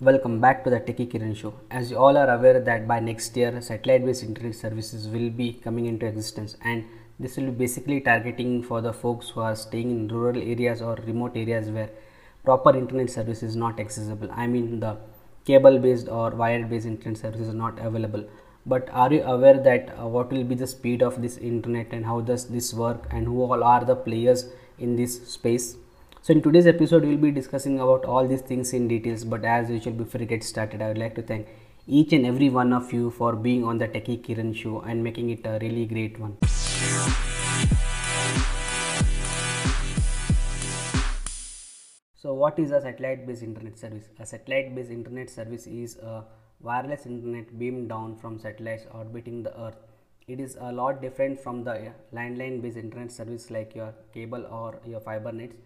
Welcome back to the Techie Kiran show. As you all are aware that by next year satellite based internet services will be coming into existence and this will be basically targeting for the folks who are staying in rural areas or remote areas where proper internet service is not accessible. I mean the cable based or wired based internet service is not available. But are you aware that uh, what will be the speed of this internet and how does this work and who all are the players in this space? So in today's episode, we'll be discussing about all these things in details. But as usual, before we get started, I would like to thank each and every one of you for being on the Techie Kiran show and making it a really great one. So what is a satellite-based internet service? A satellite-based internet service is a wireless internet beamed down from satellites orbiting the earth. It is a lot different from the landline-based internet service like your cable or your fiber nets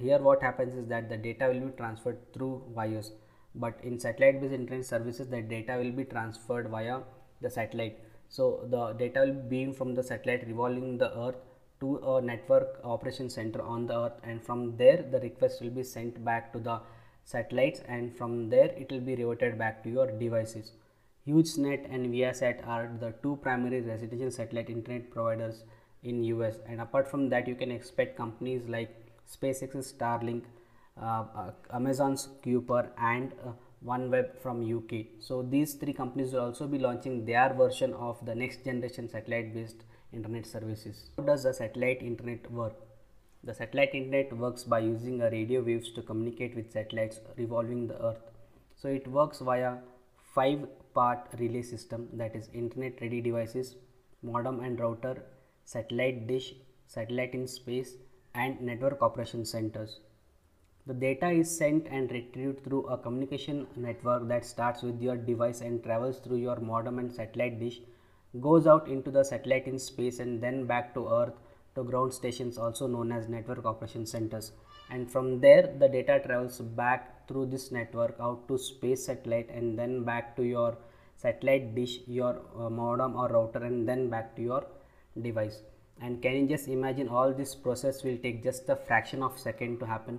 here what happens is that the data will be transferred through wires. But in satellite based internet services the data will be transferred via the satellite. So the data will be from the satellite revolving the earth to a network operation center on the earth. And from there the request will be sent back to the satellites. And from there it will be reverted back to your devices. HughesNet and Viasat are the two primary residential satellite internet providers in US and apart from that you can expect companies like SpaceX's Starlink, uh, uh, Amazon's Kuiper, and uh, OneWeb from UK. So these three companies will also be launching their version of the next generation satellite-based internet services. How does the satellite internet work? The satellite internet works by using radio waves to communicate with satellites revolving the earth. So it works via five part relay system that is internet ready devices, modem and router, satellite dish, satellite in space and network operation centers. The data is sent and retrieved through a communication network that starts with your device and travels through your modem and satellite dish, goes out into the satellite in space and then back to earth to ground stations also known as network operation centers. And from there the data travels back through this network out to space satellite and then back to your satellite dish, your uh, modem or router and then back to your device and can you just imagine all this process will take just a fraction of second to happen?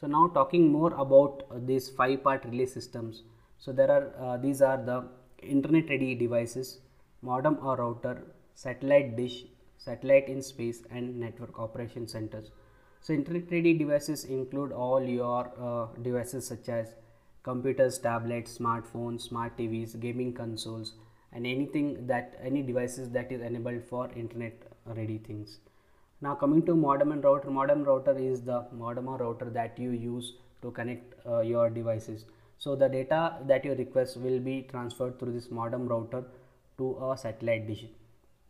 So now talking more about uh, these five part relay systems. So there are uh, these are the internet ready devices modem or router satellite dish satellite in space and network operation centers. So internet ready devices include all your uh, devices such as computers tablets smartphones smart tvs gaming consoles and anything that any devices that is enabled for internet ready things. Now coming to modem and router. Modem router is the modem or router that you use to connect uh, your devices. So the data that you request will be transferred through this modem router to a satellite dish.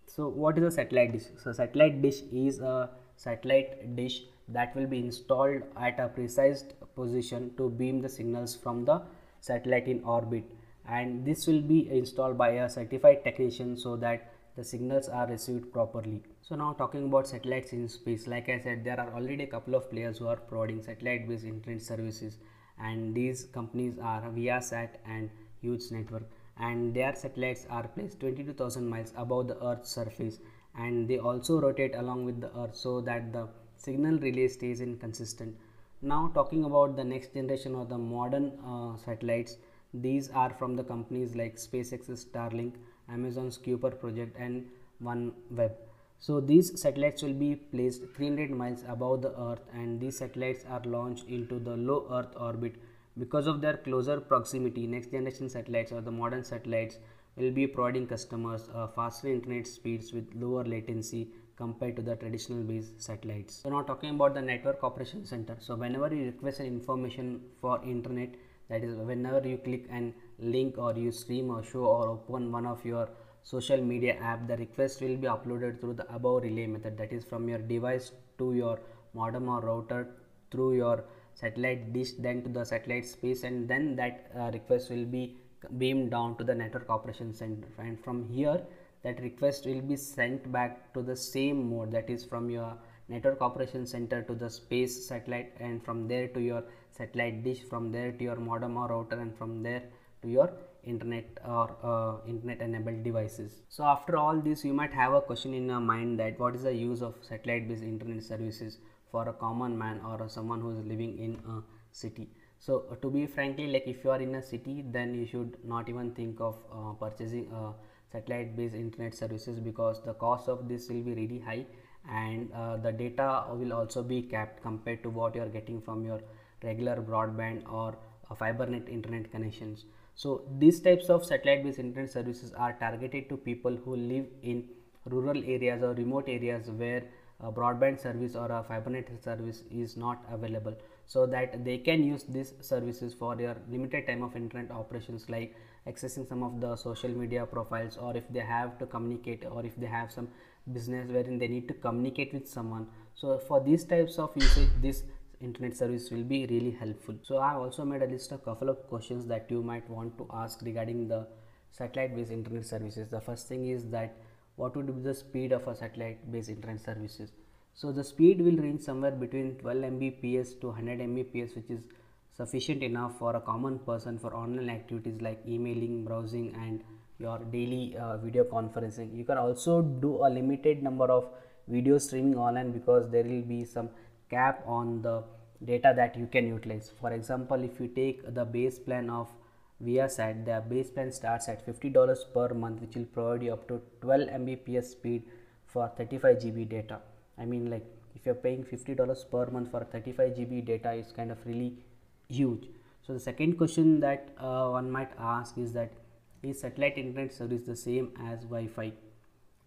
So what is a satellite dish? So satellite dish is a satellite dish that will be installed at a precise position to beam the signals from the satellite in orbit and this will be installed by a certified technician so that the signals are received properly. So now talking about satellites in space, like I said, there are already a couple of players who are providing satellite based internet services and these companies are Viasat and Hughes Network and their satellites are placed 22,000 miles above the earth's surface and they also rotate along with the earth so that the signal relay stays inconsistent. Now talking about the next generation of the modern uh, satellites these are from the companies like SpaceX's Starlink, Amazon's Kuiper project and OneWeb. So these satellites will be placed 300 miles above the earth and these satellites are launched into the low earth orbit. Because of their closer proximity, next generation satellites or the modern satellites will be providing customers uh, faster internet speeds with lower latency compared to the traditional based satellites. So now talking about the network operation center. So whenever you request an information for internet, that is whenever you click an link or you stream or show or open one of your social media app the request will be uploaded through the above relay method. That is from your device to your modem or router through your satellite dish then to the satellite space and then that uh, request will be beamed down to the network operation center. And from here that request will be sent back to the same mode that is from your network operation center to the space satellite and from there to your satellite dish from there to your modem or router and from there to your internet or uh, internet enabled devices. So after all this you might have a question in your mind that what is the use of satellite based internet services for a common man or someone who is living in a city? So uh, to be frankly like if you are in a city then you should not even think of uh, purchasing uh, satellite based internet services because the cost of this will be really high and uh, the data will also be capped compared to what you are getting from your regular broadband or fiber net internet connections. So these types of satellite based internet services are targeted to people who live in rural areas or remote areas where a broadband service or a fiber net service is not available so that they can use these services for their limited time of internet operations like accessing some of the social media profiles or if they have to communicate or if they have some business wherein they need to communicate with someone. So for these types of usage this internet service will be really helpful. So i also made a list of couple of questions that you might want to ask regarding the satellite based internet services. The first thing is that what would be the speed of a satellite based internet services? So the speed will range somewhere between 12 mbps to 100 mbps which is sufficient enough for a common person for online activities like emailing browsing and your daily uh, video conferencing you can also do a limited number of video streaming online because there will be some cap on the data that you can utilize for example if you take the base plan of Viasat, the base plan starts at $50 per month which will provide you up to 12 Mbps speed for 35 GB data. I mean like if you're paying $50 per month for 35 GB data it's kind of really huge. So the second question that uh, one might ask is that is satellite internet service the same as Wi-Fi?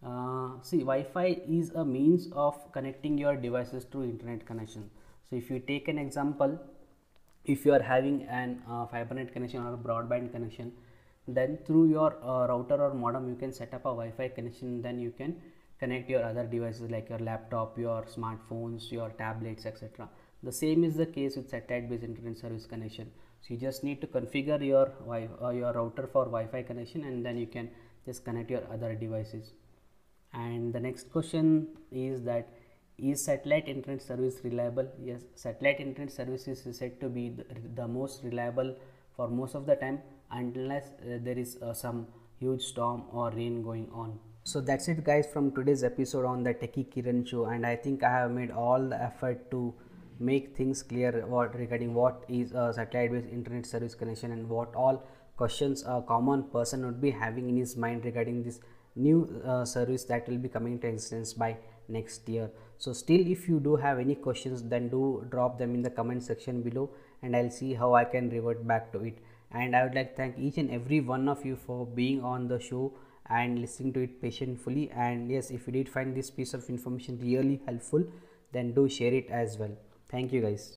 Uh, see Wi-Fi is a means of connecting your devices to internet connection. So if you take an example if you are having an uh, fibernet connection or broadband connection then through your uh, router or modem you can set up a wi-fi connection then you can connect your other devices like your laptop your smartphones your tablets etc the same is the case with satellite based internet service connection. So you just need to configure your uh, your router for wi-fi connection and then you can just connect your other devices. And the next question is that is satellite internet service reliable? Yes satellite internet service is said to be the, the most reliable for most of the time unless uh, there is uh, some huge storm or rain going on. So that's it guys from today's episode on the techie kiran show. And i think i have made all the effort to make things clear what regarding what is a satellite based internet service connection and what all questions a common person would be having in his mind regarding this new uh, service that will be coming to existence by next year. So still if you do have any questions then do drop them in the comment section below and i'll see how i can revert back to it. And i would like to thank each and every one of you for being on the show and listening to it patiently. And yes if you did find this piece of information really helpful then do share it as well thank you guys